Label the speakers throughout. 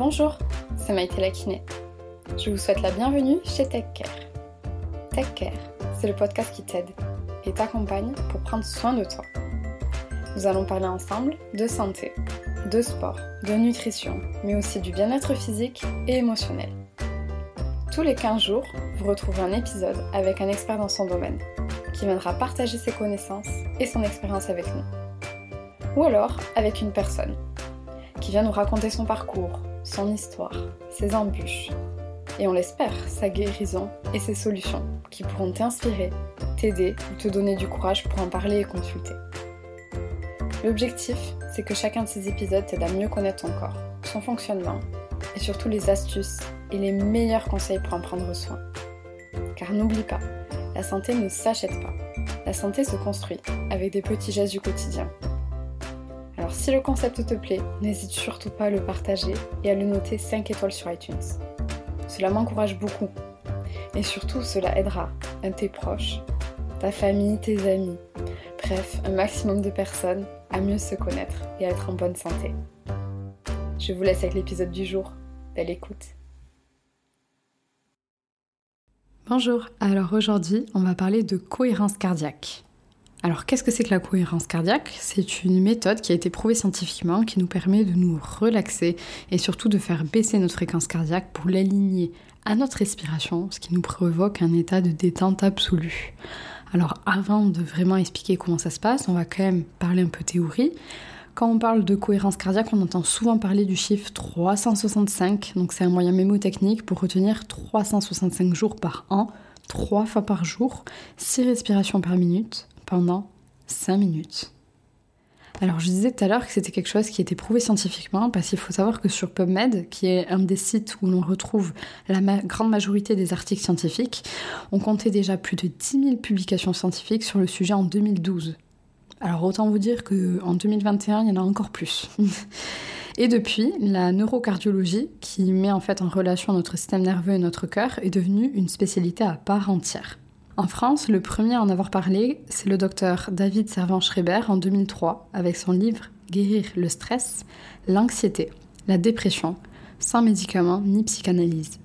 Speaker 1: Bonjour, c'est Maïté Lakiné. Je vous souhaite la bienvenue chez TechCare. TechCare, c'est le podcast qui t'aide et t'accompagne pour prendre soin de toi. Nous allons parler ensemble de santé, de sport, de nutrition, mais aussi du bien-être physique et émotionnel. Tous les 15 jours, vous retrouvez un épisode avec un expert dans son domaine qui viendra partager ses connaissances et son expérience avec nous. Ou alors avec une personne qui vient nous raconter son parcours, son histoire, ses embûches, et on l'espère, sa guérison et ses solutions qui pourront t'inspirer, t'aider ou te donner du courage pour en parler et consulter. L'objectif, c'est que chacun de ces épisodes t'aide à mieux connaître ton corps, son fonctionnement, et surtout les astuces et les meilleurs conseils pour en prendre soin. Car n'oublie pas, la santé ne s'achète pas. La santé se construit avec des petits gestes du quotidien. Alors si le concept te plaît, n'hésite surtout pas à le partager et à le noter 5 étoiles sur iTunes. Cela m'encourage beaucoup. Et surtout, cela aidera un tes proches, ta famille, tes amis, bref, un maximum de personnes à mieux se connaître et à être en bonne santé. Je vous laisse avec l'épisode du jour. Belle écoute.
Speaker 2: Bonjour, alors aujourd'hui on va parler de cohérence cardiaque. Alors qu'est-ce que c'est que la cohérence cardiaque? C'est une méthode qui a été prouvée scientifiquement qui nous permet de nous relaxer et surtout de faire baisser notre fréquence cardiaque pour l'aligner à notre respiration, ce qui nous provoque un état de détente absolue. Alors avant de vraiment expliquer comment ça se passe, on va quand même parler un peu théorie. Quand on parle de cohérence cardiaque, on entend souvent parler du chiffre 365, donc c'est un moyen mémotechnique pour retenir 365 jours par an, 3 fois par jour, 6 respirations par minute, pendant 5 minutes. Alors je disais tout à l'heure que c'était quelque chose qui était prouvé scientifiquement parce qu'il faut savoir que sur PubMed, qui est un des sites où l'on retrouve la grande majorité des articles scientifiques, on comptait déjà plus de 10 000 publications scientifiques sur le sujet en 2012. Alors autant vous dire qu'en 2021, il y en a encore plus. Et depuis, la neurocardiologie, qui met en fait en relation notre système nerveux et notre cœur, est devenue une spécialité à part entière. En France, le premier à en avoir parlé, c'est le docteur David Servan-Schreiber en 2003 avec son livre Guérir le stress, l'anxiété, la dépression, sans médicaments ni psychanalyse.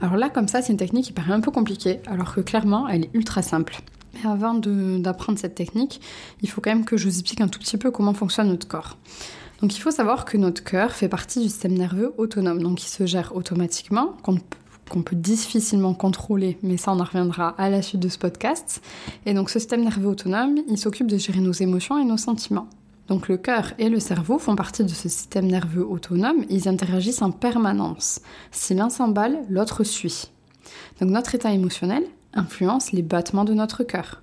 Speaker 2: Alors là, comme ça, c'est une technique qui paraît un peu compliquée, alors que clairement, elle est ultra simple. Mais avant d'apprendre cette technique, il faut quand même que je vous explique un tout petit peu comment fonctionne notre corps. Donc il faut savoir que notre cœur fait partie du système nerveux autonome, donc il se gère automatiquement, qu'on qu'on peut difficilement contrôler, mais ça on en reviendra à la suite de ce podcast. Et donc ce système nerveux autonome, il s'occupe de gérer nos émotions et nos sentiments. Donc le cœur et le cerveau font partie de ce système nerveux autonome, ils interagissent en permanence. Si l'un s'emballe, l'autre suit. Donc notre état émotionnel influence les battements de notre cœur.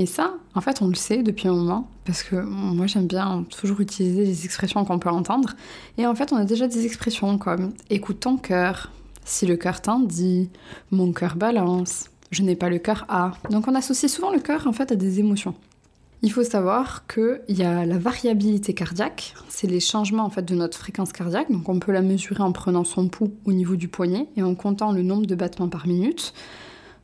Speaker 2: Et ça, en fait, on le sait depuis un moment, parce que moi j'aime bien toujours utiliser les expressions qu'on peut entendre. Et en fait, on a déjà des expressions comme écoute ton cœur, si le cœur dit, mon cœur balance, je n'ai pas le cœur A. Donc on associe souvent le cœur en fait à des émotions. Il faut savoir qu'il y a la variabilité cardiaque, c'est les changements en fait de notre fréquence cardiaque, donc on peut la mesurer en prenant son pouls au niveau du poignet et en comptant le nombre de battements par minute.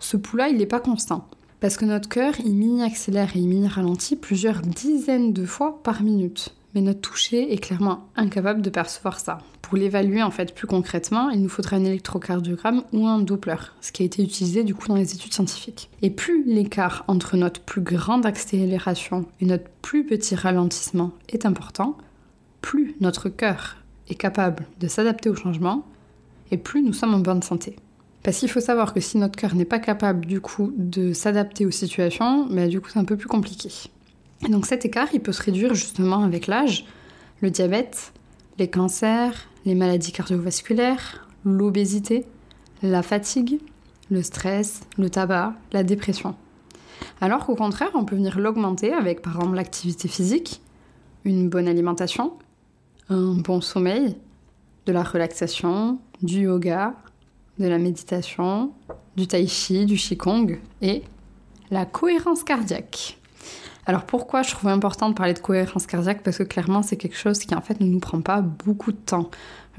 Speaker 2: Ce pouls-là, il n'est pas constant. Parce que notre cœur, il mini-accélère et il mini-ralentit plusieurs dizaines de fois par minute mais notre toucher est clairement incapable de percevoir ça. L'évaluer en fait plus concrètement, il nous faudrait un électrocardiogramme ou un Doppler, ce qui a été utilisé du coup dans les études scientifiques. Et plus l'écart entre notre plus grande accélération et notre plus petit ralentissement est important, plus notre cœur est capable de s'adapter au changement et plus nous sommes en bonne santé. Parce qu'il faut savoir que si notre cœur n'est pas capable du coup de s'adapter aux situations, bah, du coup c'est un peu plus compliqué. Et donc cet écart, il peut se réduire justement avec l'âge, le diabète, les cancers, les maladies cardiovasculaires, l'obésité, la fatigue, le stress, le tabac, la dépression. Alors qu'au contraire, on peut venir l'augmenter avec par exemple l'activité physique, une bonne alimentation, un bon sommeil, de la relaxation, du yoga, de la méditation, du tai chi, du qigong et la cohérence cardiaque. Alors pourquoi je trouvais important de parler de cohérence cardiaque? Parce que clairement c'est quelque chose qui en fait ne nous prend pas beaucoup de temps.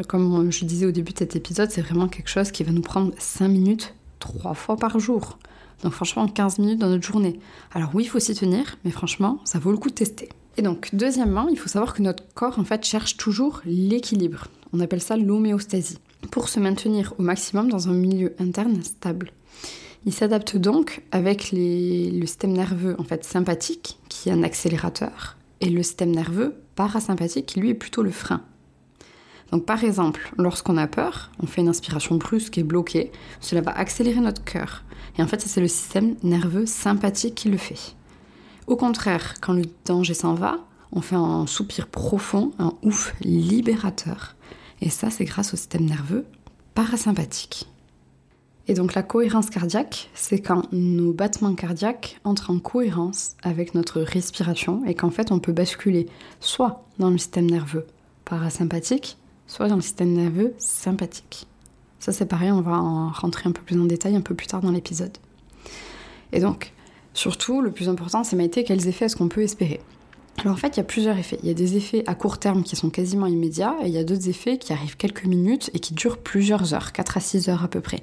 Speaker 2: Comme je disais au début de cet épisode, c'est vraiment quelque chose qui va nous prendre 5 minutes trois fois par jour. Donc franchement 15 minutes dans notre journée. Alors oui, il faut s'y tenir, mais franchement, ça vaut le coup de tester. Et donc, deuxièmement, il faut savoir que notre corps, en fait, cherche toujours l'équilibre. On appelle ça l'homéostasie, pour se maintenir au maximum dans un milieu interne stable. Il s'adapte donc avec le système nerveux en fait sympathique, qui est un accélérateur, et le système nerveux parasympathique, qui lui est plutôt le frein. Donc par exemple, lorsqu'on a peur, on fait une inspiration brusque et bloquée, cela va accélérer notre cœur. Et en fait, c'est le système nerveux sympathique qui le fait. Au contraire, quand le danger s'en va, on fait un soupir profond, un ouf libérateur. Et ça, c'est grâce au système nerveux parasympathique. Et donc la cohérence cardiaque, c'est quand nos battements cardiaques entrent en cohérence avec notre respiration et qu'en fait on peut basculer soit dans le système nerveux parasympathique, soit dans le système nerveux sympathique. Ça c'est pareil, on va en rentrer un peu plus en détail un peu plus tard dans l'épisode. Et donc, surtout, le plus important, c'est Maïté, quels effets est-ce qu'on peut espérer alors en fait, il y a plusieurs effets. Il y a des effets à court terme qui sont quasiment immédiats et il y a d'autres effets qui arrivent quelques minutes et qui durent plusieurs heures, 4 à 6 heures à peu près.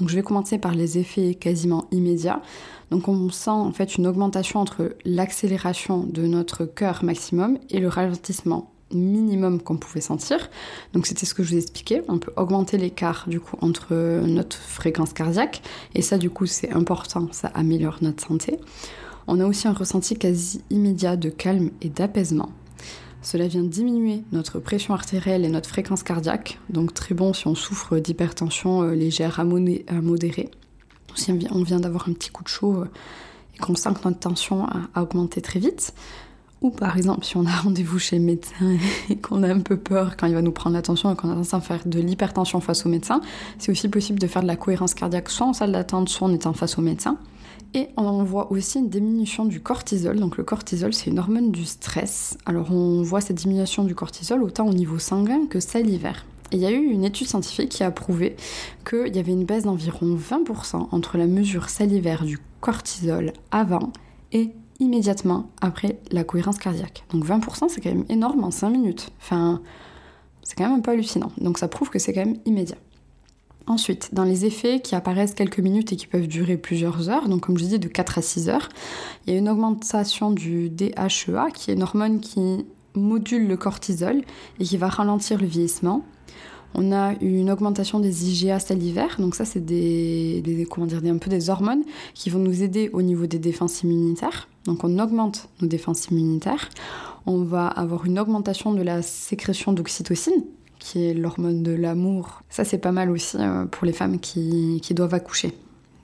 Speaker 2: Donc je vais commencer par les effets quasiment immédiats. Donc on sent en fait une augmentation entre l'accélération de notre cœur maximum et le ralentissement minimum qu'on pouvait sentir. Donc c'était ce que je vous expliquais. On peut augmenter l'écart du coup entre notre fréquence cardiaque et ça du coup c'est important, ça améliore notre santé. On a aussi un ressenti quasi immédiat de calme et d'apaisement. Cela vient diminuer notre pression artérielle et notre fréquence cardiaque, donc très bon si on souffre d'hypertension euh, légère à, modérée. Si on vient d'avoir un petit coup de chaud euh, et qu'on sent que notre tension a augmenté très vite, ou par exemple, si on a rendez-vous chez le médecin et qu'on a un peu peur quand il va nous prendre l'attention et qu'on a tendance à faire de l'hypertension face au médecin, c'est aussi possible de faire de la cohérence cardiaque soit en salle d'attente, soit en étant face au médecin. Et on voit aussi une diminution du cortisol. Donc le cortisol, c'est une hormone du stress. Alors on voit cette diminution du cortisol autant au niveau sanguin que salivaire. Et il y a eu une étude scientifique qui a prouvé qu'il y avait une baisse d'environ 20% entre la mesure salivaire du cortisol avant et immédiatement après la cohérence cardiaque. Donc 20% c'est quand même énorme en 5 minutes. Enfin, c'est quand même un peu hallucinant. Donc ça prouve que c'est quand même immédiat. Ensuite, dans les effets qui apparaissent quelques minutes et qui peuvent durer plusieurs heures, donc comme je dis de 4 à 6 heures, il y a une augmentation du DHEA, qui est une hormone qui module le cortisol et qui va ralentir le vieillissement. On a une augmentation des IGA salivaires, donc ça c'est des, comment dire, un peu des hormones qui vont nous aider au niveau des défenses immunitaires. Donc on augmente nos défenses immunitaires. On va avoir une augmentation de la sécrétion d'oxytocine, qui est l'hormone de l'amour. Ça, c'est pas mal aussi euh, pour les femmes qui, doivent accoucher.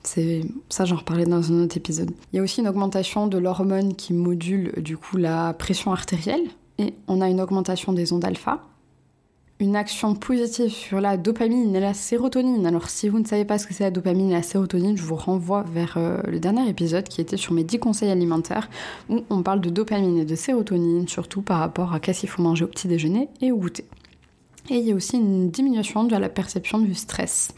Speaker 2: C'est ça, j'en reparlais dans un autre épisode. Il y a aussi une augmentation de l'hormone qui module du coup la pression artérielle et on a une augmentation des ondes alpha. Une action positive sur la dopamine et la sérotonine. Alors, si vous ne savez pas ce que c'est la dopamine et la sérotonine, je vous renvoie vers euh, le dernier épisode qui était sur mes 10 conseils alimentaires où on parle de dopamine et de sérotonine, surtout par rapport à qu'est-ce qu'il faut manger au petit déjeuner et au goûter. Et il y a aussi une diminution de la perception du stress.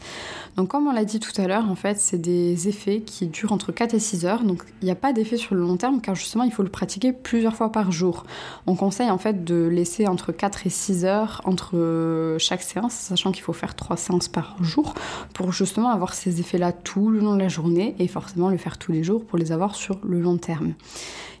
Speaker 2: Donc comme on l'a dit tout à l'heure, en fait, c'est des effets qui durent entre 4 et 6 heures. Donc il n'y a pas d'effet sur le long terme car justement, il faut le pratiquer plusieurs fois par jour. On conseille en fait de laisser entre 4 et 6 heures entre chaque séance, sachant qu'il faut faire 3 séances par jour pour justement avoir ces effets-là tout le long de la journée et forcément le faire tous les jours pour les avoir sur le long terme.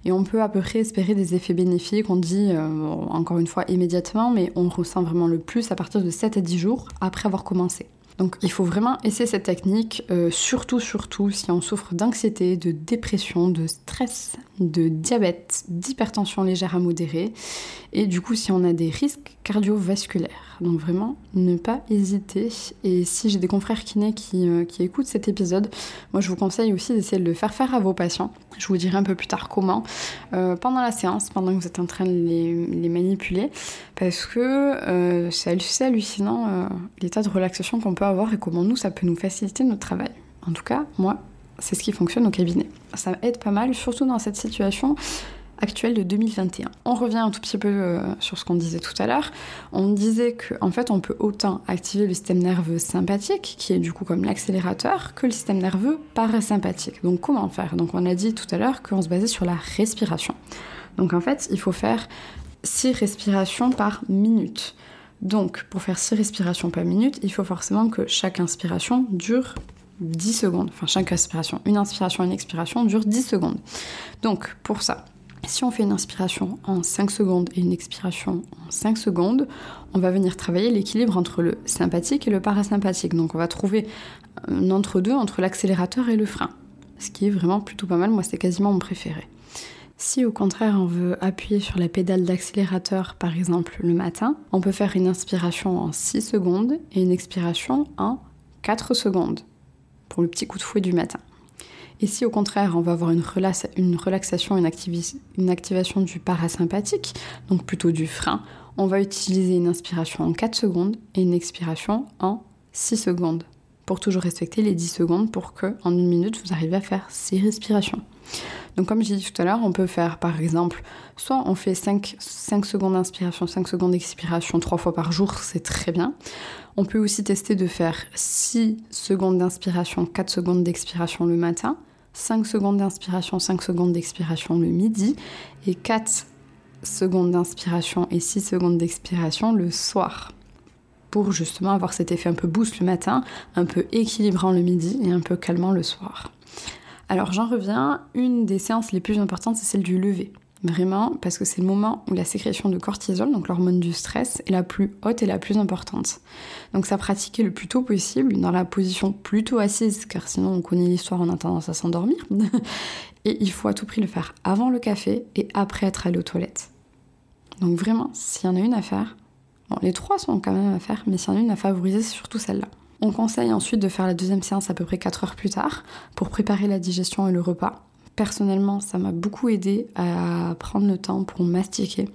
Speaker 2: Et on peut à peu près espérer des effets bénéfiques, on dit euh, encore une fois immédiatement, mais on ressent vraiment le plus à partir de 7 à 10 jours après avoir commencé. Donc il faut vraiment essayer cette technique, euh, surtout, surtout si on souffre d'anxiété, de dépression, de stress, de diabète, d'hypertension légère à modérée, et du coup si on a des risques cardiovasculaires. Donc vraiment, ne pas hésiter. Et si j'ai des confrères kinés qui, euh, écoutent cet épisode, moi je vous conseille aussi d'essayer de le faire faire à vos patients. Je vous dirai un peu plus tard comment, euh, pendant la séance, pendant que vous êtes en train de les, les manipuler, parce que c'est hallucinant l'état de relaxation qu'on peut avoir et comment nous, ça peut nous faciliter notre travail. En tout cas, moi, c'est ce qui fonctionne au cabinet. Ça aide pas mal, surtout dans cette situation actuelle de 2021. On revient un tout petit peu euh, sur ce qu'on disait tout à l'heure. On disait qu'en en fait, on peut autant activer le système nerveux sympathique, qui est du coup comme l'accélérateur, que le système nerveux parasympathique. Donc comment faire? Donc on a dit tout à l'heure qu'on se basait sur la respiration. Donc en fait, il faut faire 6 respirations par minute. Donc, pour faire 6 respirations par minute, il faut forcément que chaque inspiration dure 10 secondes. Enfin, chaque inspiration, une inspiration, une expiration dure 10 secondes. Donc, pour ça, Si on fait une inspiration en 5 secondes et une expiration en 5 secondes, on va venir travailler l'équilibre entre le sympathique et le parasympathique. Donc on va trouver un entre-deux entre l'accélérateur et le frein. Ce qui est vraiment plutôt pas mal, moi c'est quasiment mon préféré. Si au contraire on veut appuyer sur la pédale d'accélérateur par exemple le matin, on peut faire une inspiration en 6 secondes et une expiration en 4 secondes pour le petit coup de fouet du matin. Et si au contraire on va avoir une, relaxation, une, une activation du parasympathique, donc plutôt du frein, on va utiliser une inspiration en 4 secondes et une expiration en 6 secondes pour toujours respecter les 10 secondes pour que en une minute vous arrivez à faire 6 respirations. Donc comme j'ai dit tout à l'heure, on peut faire par exemple, soit on fait 5, 5 secondes d'inspiration, 5 secondes d'expiration 3 fois par jour, c'est très bien. On peut aussi tester de faire 6 secondes d'inspiration, 4 secondes d'expiration le matin, 5 secondes d'inspiration, 5 secondes d'expiration le midi, et 4 secondes d'inspiration et 6 secondes d'expiration le soir. Pour justement avoir cet effet un peu boost le matin, un peu équilibrant le midi et un peu calmant le soir. Alors j'en reviens, une des séances les plus importantes, c'est celle du lever. Vraiment, parce que c'est le moment où la sécrétion de cortisol, donc l'hormone du stress, est la plus haute et la plus importante. Donc ça pratiquer le plus tôt possible, dans la position plutôt assise, car sinon on connaît l'histoire, on a tendance à s'endormir. et il faut à tout prix le faire avant le café et après être allé aux toilettes. Donc vraiment, s'il y en a une à faire, bon, les trois sont quand même à faire, mais s'il y en a une à favoriser, c'est surtout celle-là. On conseille ensuite de faire la deuxième séance à peu près 4 heures plus tard pour préparer la digestion et le repas. Personnellement, ça m'a beaucoup aidé à prendre le temps pour mastiquer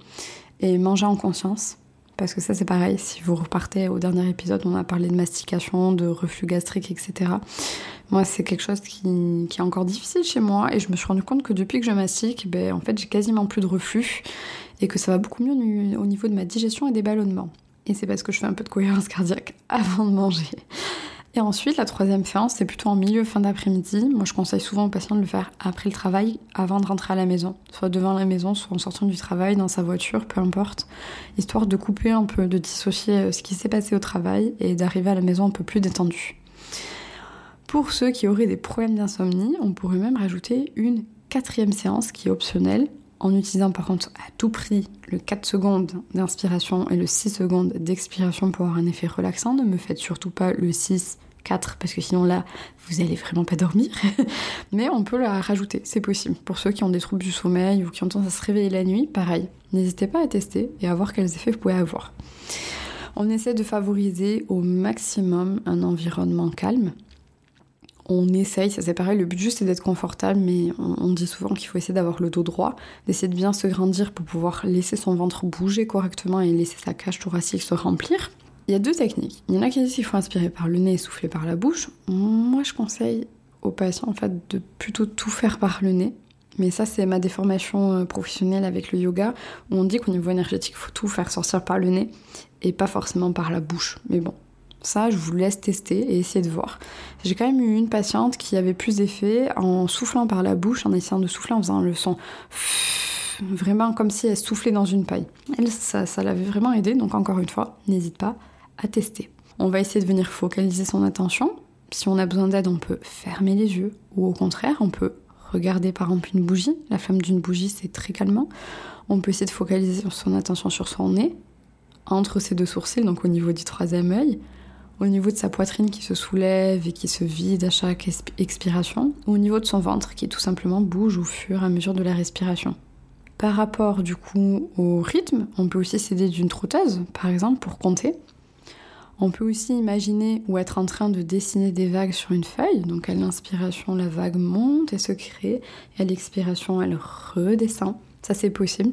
Speaker 2: et manger en conscience. Parce que ça, c'est pareil, si vous repartez au dernier épisode, on a parlé de mastication, de reflux gastrique, etc. Moi, c'est quelque chose qui, est encore difficile chez moi et je me suis rendu compte que depuis que je mastique, ben, en fait, j'ai quasiment plus de reflux et que ça va beaucoup mieux au niveau de ma digestion et des ballonnements. Et c'est parce que je fais un peu de cohérence cardiaque avant de manger. Et ensuite, la troisième séance, c'est plutôt en milieu fin d'après-midi. Moi, je conseille souvent aux patients de le faire après le travail, avant de rentrer à la maison. Soit devant la maison, soit en sortant du travail, dans sa voiture, peu importe. Histoire de couper un peu, de dissocier euh, ce qui s'est passé au travail et d'arriver à la maison un peu plus détendu. Pour ceux qui auraient des problèmes d'insomnie, on pourrait même rajouter une quatrième séance qui est optionnelle, en utilisant par contre à tout prix le 4 secondes d'inspiration et le 6 secondes d'expiration pour avoir un effet relaxant. Ne me faites surtout pas le 6 4 parce que sinon là vous allez vraiment pas dormir. Mais on peut la rajouter c'est possible. Pour ceux qui ont des troubles du sommeil ou qui ont tendance à se réveiller la nuit pareil. N'hésitez pas à tester et à voir quels effets vous pouvez avoir. On essaie de favoriser au maximum un environnement calme on essaye, ça c'est pareil, le but juste c'est d'être confortable, mais on, dit souvent qu'il faut essayer d'avoir le dos droit, d'essayer de bien se grandir pour pouvoir laisser son ventre bouger correctement et laisser sa cage thoracique se remplir. Il y a deux techniques. Il y en a qui disent qu'il faut inspirer par le nez et souffler par la bouche. Moi je conseille aux patients en fait de plutôt tout faire par le nez. Mais ça, c'est ma déformation euh, professionnelle avec le yoga, où on dit qu'au niveau énergétique, il faut tout faire sortir par le nez et pas forcément par la bouche. Mais bon, ça, je vous laisse tester et essayer de voir. J'ai quand même eu une patiente qui avait plus d'effet en soufflant par la bouche, en essayant de souffler, en faisant le son vraiment comme si elle soufflait dans une paille. Elle, ça, ça l'avait vraiment aidé, donc encore une fois, n'hésite pas à tester. On va essayer de venir focaliser son attention. Si on a besoin d'aide, on peut fermer les yeux, ou au contraire, on peut regarder par exemple une bougie. La flamme d'une bougie, c'est très calmant. On peut essayer de focaliser son attention sur son nez, entre ses deux sourcils, donc au niveau du troisième œil au niveau de sa poitrine qui se soulève et qui se vide à chaque expiration, ou au niveau de son ventre qui tout simplement bouge au fur et à mesure de la respiration. Par rapport du coup au rythme, on peut aussi s'aider d'une trotteuse, par exemple, pour compter. On peut aussi imaginer ou être en train de dessiner des vagues sur une feuille. Donc à l'inspiration, la vague monte et se crée, et à l'expiration, elle redescend. Ça c'est possible.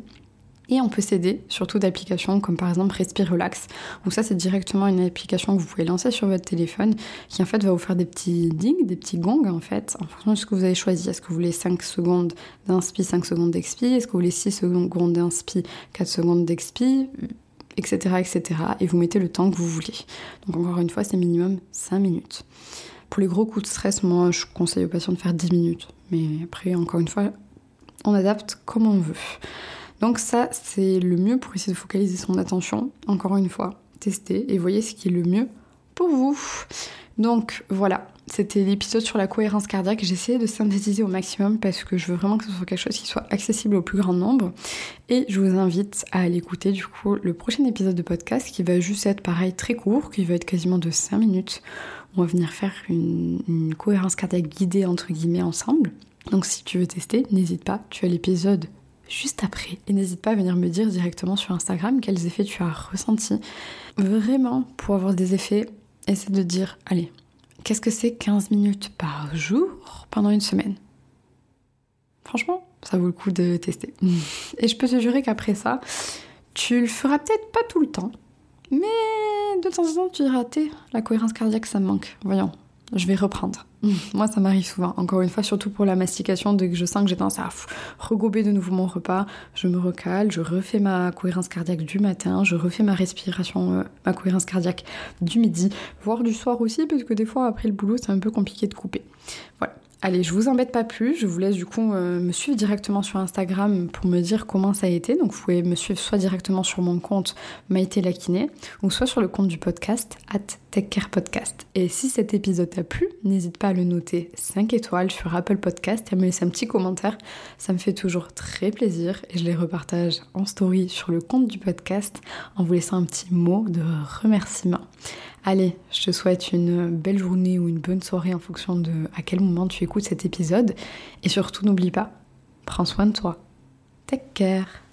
Speaker 2: Et on peut s'aider surtout d'applications comme par exemple Respire Relax, où ça c'est directement une application que vous pouvez lancer sur votre téléphone qui en fait va vous faire des petits dings, des petits gongs en fait, en fonction de ce que vous avez choisi. Est-ce que vous voulez 5 secondes d'inspi, 5 secondes d'expi? Est-ce que vous voulez 6 secondes d'inspi, 4 secondes d'expi? Etc., etc. Et vous mettez le temps que vous voulez. Donc encore une fois, c'est minimum 5 minutes. Pour les gros coups de stress, moi je conseille aux patients de faire 10 minutes. Mais après, encore une fois, on adapte comme on veut. Donc ça, c'est le mieux pour essayer de focaliser son attention. Encore une fois, testez et voyez ce qui est le mieux pour vous. Donc voilà, c'était l'épisode sur la cohérence cardiaque. J'ai essayé de synthétiser au maximum parce que je veux vraiment que ce soit quelque chose qui soit accessible au plus grand nombre. Et je vous invite à aller écouter du coup le prochain épisode de podcast qui va juste être pareil très court, qui va être quasiment de 5 minutes. On va venir faire une, une cohérence cardiaque guidée entre guillemets ensemble. Donc si tu veux tester, n'hésite pas, tu as l'épisode juste après. Et n'hésite pas à venir me dire directement sur Instagram quels effets tu as ressentis. Vraiment, pour avoir des effets, essaie de dire, allez, Qu'est-ce que c'est 15 minutes par jour pendant une semaine? Franchement, ça vaut le coup de tester. Et je peux te jurer qu'après ça, tu le feras peut-être pas tout le temps, mais de temps en temps, tu diras, la cohérence cardiaque, ça me manque. Voyons, je vais reprendre. Moi, ça m'arrive souvent. Encore une fois, surtout pour la mastication, dès que je sens que j'ai tendance à regober de nouveau mon repas, je me recale, je refais ma cohérence cardiaque du matin, je refais ma respiration, euh, ma cohérence cardiaque du midi, voire du soir aussi, parce que des fois, après le boulot, c'est un peu compliqué de couper. Voilà. Allez, je vous embête pas plus, je vous laisse du coup euh, me suivre directement sur Instagram pour me dire comment ça a été. Donc vous pouvez me suivre soit directement sur mon compte Maïté Lakiné ou soit sur le compte du podcast at Podcast. Et si cet épisode t'a plu, n'hésite pas à le noter 5 étoiles sur Apple Podcast et à me laisser un petit commentaire. Ça me fait toujours très plaisir et je les repartage en story sur le compte du podcast en vous laissant un petit mot de remerciement. Allez, je te souhaite une belle journée ou une bonne soirée en fonction de à quel moment tu écoutes cet épisode. Et surtout, n'oublie pas, prends soin de toi. Take care.